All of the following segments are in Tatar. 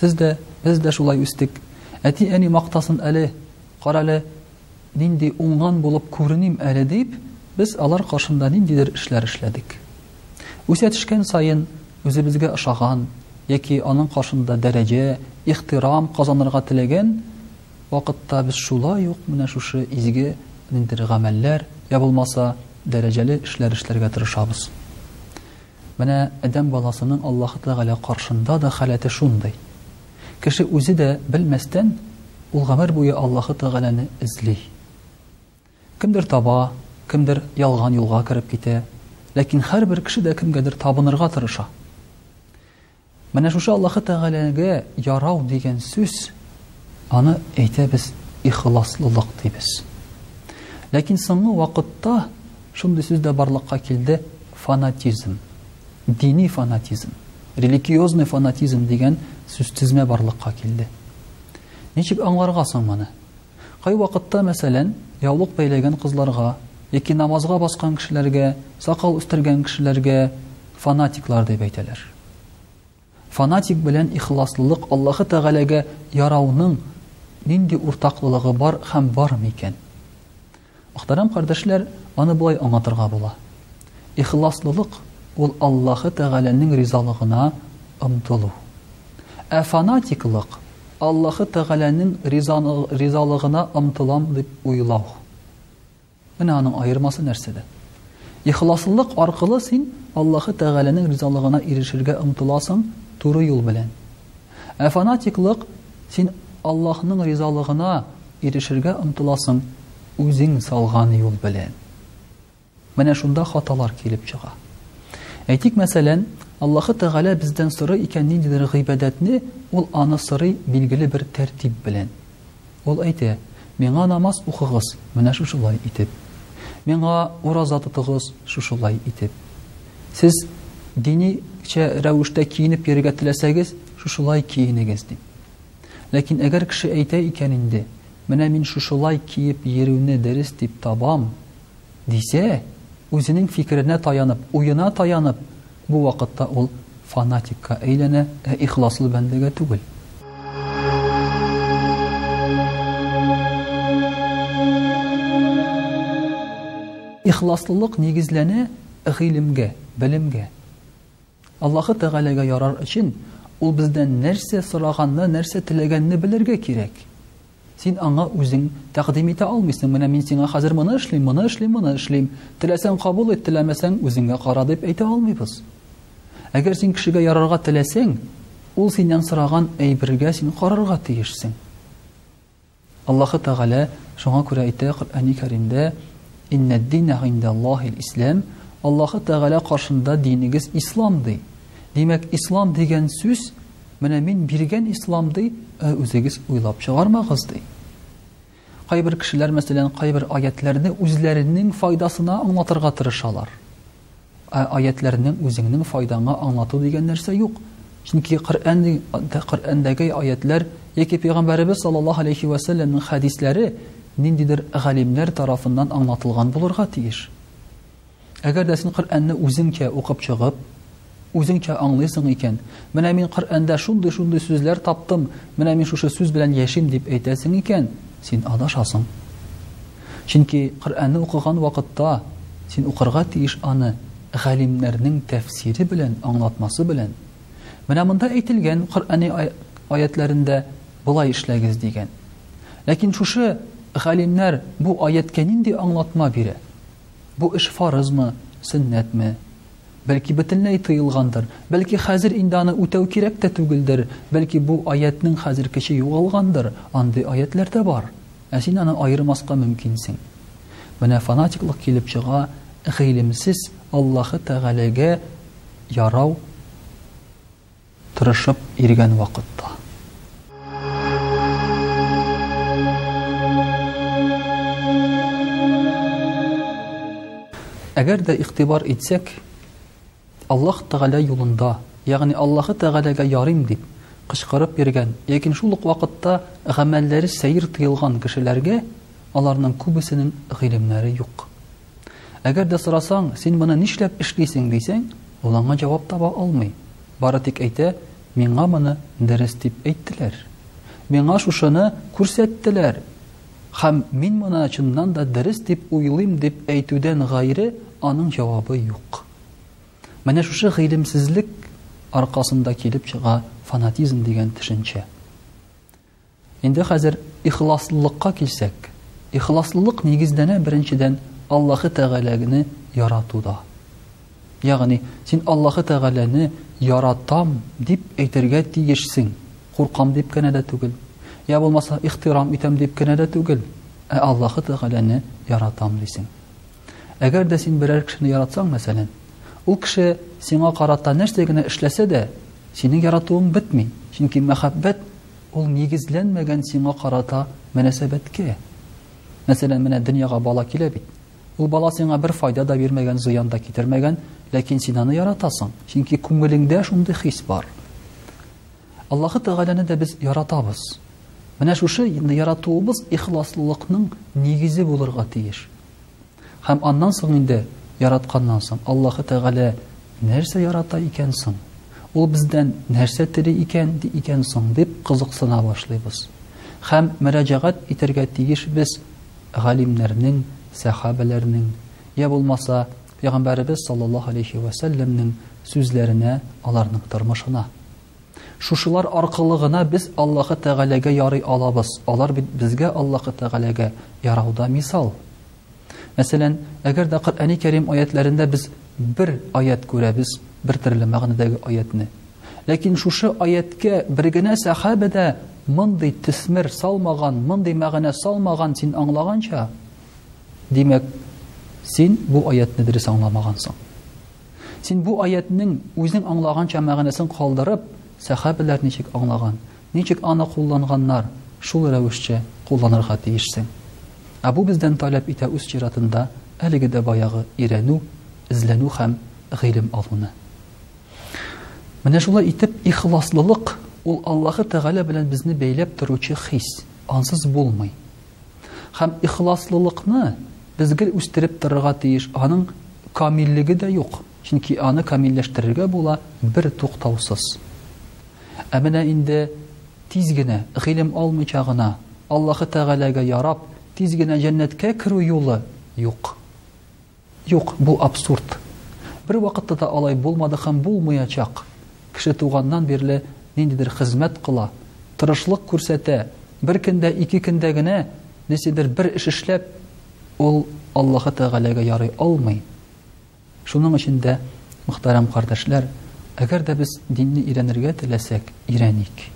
Сез дә, без дә шулай үстек. Әти-әни мактасын әле, карале, нинди уңган булып күреним әле дип, без алар каршында ниндидер эшләр эшләдек. Үсә төшкән саен үзебезгә ошаган яки аның каршында дәрәҗә, ихтирам казанырга теләгән вакытта без шулай ук менә шушы изге ниндидер гамәлләр я булмаса дәрәҗәле эшләр эшләргә тырышабыз. Менә адәм баласының Аллаһы Тәгалә каршында да халәте шундый. Кеше үзе дә белмәстән, ул гомер буе Аллаһы Тәгаләне эзли. Кемдер таба, кемдер ялган юлга кереп китә, ләкин һәрбер кеше дә кемгәдер табынырга тырыша. Менә шушы Аллаһы Тәгаләгә ярау дигән сүз, аны әйтәбез ихласлылык дибез. Ләкин соңгы вакытта шундый сүз дә барлыкка килде фанатизм. Дини фанатизм, религиозный фанатизм дигән сүз тезмә барлыкка килде. Ничек аңларга соң моны? Кайвакытта, мәсәлән, яулык бәйләгән кызларга яки намазга баскан кешеләргә, сакал үстергән кешеләргә фанатиклар дип әйтәләр. Фанатик белән ихласлылык Аллаһы Тәгаләгә ярауның нинди уртаклылыгы бар һәм бармы икән? Мөхтәрәм кардәшләр, аны болай аңлатырга була, ихласлылык ул Аллаһы Тәгаләнең ризалыгына омтылу. Ә фанатиклык, Аллаһы Тәгаләнең ризалыгына омтылам дип уйлау. Менә аның аермасы нәрсәдә. Ихласлылык аркылы син Аллаһы Тәгаләнең ризалыгына ирешергә омтыласың, туры юл белән. Ә фанатиклык, син Аллаһның ризалыгына ирешергә омтыласың үзең салган юл белән. Менә шунда хаталар килеп чыга. Әйтик, мәсәлән, Аллаһы Тәгалә бездән сорый икән ниндидер гыйбадәтне, ул аны сорый билгеле бер тәртип белән. Ул әйтә, Миңа намаз укыгыз, менә шушылай итеп. Миңа ураза тотыгыз, шушылай итеп. Сез диничә рәвештә киенеп йөрергә теләсәгез, шушылай киенегез, дип. Ләкин әгәр кеше әйтә икән инде, Менә мин шушылай киеп йөрүне дөрес дип табам, Дисә, үзенең фикеренә таянып, уена таянып, бу вакытта ул фанатикка әйләнә, ә ихласлы бәндәгә түгел. Ихласлылык нигезләнә гыйлемгә, белемгә. Аллаһы Тәгаләгә ярар өчен, Ул бездән нәрсә сораганны, нәрсә теләгәнне белергә кирәк. Син аңа үзең тәкъдим итә алмыйсың, менә мин сиңа хәзер моны эшлим, моны эшлим, моны эшлим, теләсәң кабул ит, теләмәсәң үзеңә кара дип әйтә алмыйбыз. Әгәр син кешегә ярарга теләсәң, ул синнән сораган әйбергә син карарга тиешсең. Аллаһы Тәгалә шуңа күрә әйтә Коръәни Кәримдә, Иннәддина гиндәллаһил ислам, Аллаһы Тәгалә каршында динегез ислам ди. Димәк, ислам дигән сүз Менә мин биргән ислам ди, ә үзегез уйлап чыгармагыз ди. Кайбер кешеләр, мәсәлән, кайбер аятләрне үзләренең файдасына аңлатырга тырышалар. Ә аятләрнең үзеңнең файдаңа аңлату дигән нәрсә юк. Чөнки Коръән Коръәндәге аятлар яки пәйгамбәребез саллаллаһу алейхи ва саллямның хәдисләре ниндидер галимнәр тарафыннан аңлатылган булырга тиеш. Әгәр дә син Коръәнне үзеңчә укып чыгып, үзеңчә аңлыйсың икән, менә мин Коръәндә шундый-шундый сүзләр таптым, менә мин шушы сүз белән яшим дип әйтәсең икән, син адашасың. Чөнки Коръәнне укыган вакытта син укырга тиеш аны галимнәрнең тәфсире белән, аңлатмасы белән. Менә монда әйтелгән Коръәни аятьләрендә болай эшләгез дигән. Ләкин шушы галимнәр бу аятькә нинди аңлатма бирә? Бу эш фарызмы, сөннәтме? Бәлки бөтенләй тыелгандыр. Бәлки хәзер инде аны үтәү кирәк тә түгелдер. Бәлки бу аятьнең хәзер кече югалгандыр. Андый аятьләр дә бар. Ә син аны аермаска мөмкинсең. Менә фанатиклык килеп чыга, гыйлемсез Аллаһы Тәгаләгә ярау Тырышып иргән вакытта. Әгәр дә игътибар итсәк, Аллаһ Тәгалә юлында, ягъни Аллаһы Тәгаләгә ярыйм дип кычкырып йөргән, ләкин шул ук вакытта гамәлләре сәер тыелган кешеләргә аларның күбесенең гыйлемнәре юк. Әгәр дә сорасаң, син моны нишләп эшлисең дисәң, ул аңа җавап таба алмый. Бары тик әйтә, миңа моны дөрес дип әйттеләр. Миңа шушыны күрсәттеләр. Хәм мин моны чыннан да дөрес дип уйлыйм дип әйтүдән гайре аның җавабы юк. Менә шушы гыйлемсезлек аркасында килеп чыга фанатизм дигән төшенчә. Инде хәзер ихласлылыкка килсәк, ихласлылык нигезләнә беренчедән Аллаһы Тәгаләне яратуда. Ягъни, син Аллаһы Тәгаләне яратам дип әйтергә тиешсең, куркам дип кенә дә түгел, йә булмаса ихтирам итәм дип кенә дә түгел, ә Аллаһы Тәгаләне яратам дисең. Әгәр дә син берәр кешене яратсаң, мәсәлән, ул кеше сиңа карата нәрсә генә эшләсә дә, синең яратуың бетми, чөнки мәхәббәт Ул нигезләнмәгән сиңа карата мөнәсәбәткә. Мәсәлән, менә дөньяга бала килә бит. Ул бала сиңа бер файда да бирмәгән, зыян да китермәгән, ләкин син аны яратасың, чөнки күңелеңдә шундый хис бар. Аллаһы Тәгаләне дә без яратабыз. Менә шушы яратуыбыз ихласлылыкның нигезе булырга тиеш. Һәм аннан соң инде яратканнан соң Аллаһы Тәгалә нәрсә ярата икән соң? Ул бездән нәрсә тели икән ди икән соң дип кызыксына башлыйбыз. Һәм мөрәҗәгать итәргә тиеш без галимнәрнең, сәхабәләрнең, я булмаса Пәйгамбәребез саллаллаһу алейхи вә сәлләмнең сүзләренә, аларның тормышына. Шушылар аркылы гына без Аллаһы Тәгаләгә ярый алабыз, алар бит безгә Аллаһы Тәгаләгә ярауда мисал. Мәсәлән, әгәр дә Коръәни Кәрим аятьләрендә без бер аять күрәбез, бер төрле мәгънәдәге аятьне. Ләкин шушы аятькә бер генә сәхабә дә мондый төсмер салмаган, мондый мәгънә салмаган син аңлаганча, димәк, син бу аятьне дөрес аңламагансың. Син бу аятьнең үзең аңлаганча мәгънәсен калдырып, сәхабәләр ничек аңлаган, ничек аны кулланганнар, шул рәвешчә кулланырга тиешсең. Ә бу бездән таләп итә үз чиратында әлеге дә баягы өйрәнү, эзләнү һәм гыйлем алуны. Менә шулай итеп, ихласлылык ул Аллаһы Тәгалә белән безне бәйләп торучы хис, ансыз булмый. Һәм ихласлылыкны без гел үстереп торырга тиеш. Аның камиллеге дә юк, чөнки аны камилләштерергә була бер туктаусыз. Ә менә инде тиз генә, гыйлем алмыйча гына, Аллаһы Тәгаләгә ярап, тиз генә җәннәткә керү юлы юк. Юк, бу абсурд. Бервакытта да алай булмады һәм булмыячак. Кеше туганнан бирле ниндидер хезмәт кыла, тырышлык күрсәтә, бер көндә, ике көндә генә нисидер бер эш эшләп, ул Аллаһы Тәгаләгә ярый алмый. Шуның өчен дә, мөхтәрәм кардәшләр, әгәр дә без динне өйрәнергә теләсәк, өйрәник.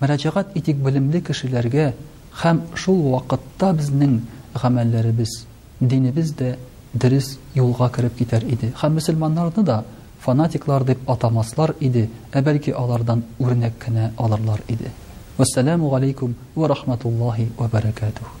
Мөрәҗәгать итик белемле кешеләргә һәм шул вакытта безнең гамәлләребез, Динебез дә дөрес юлга кереп китәр иде һәм мөселманнарны да фанатиклар дип атамаслар иде, ә бәлки алардан үрнәк кенә алырлар иде. Вәссәләмү галәйкүм вә рахматуллаһи вә бәрәкәтүһ.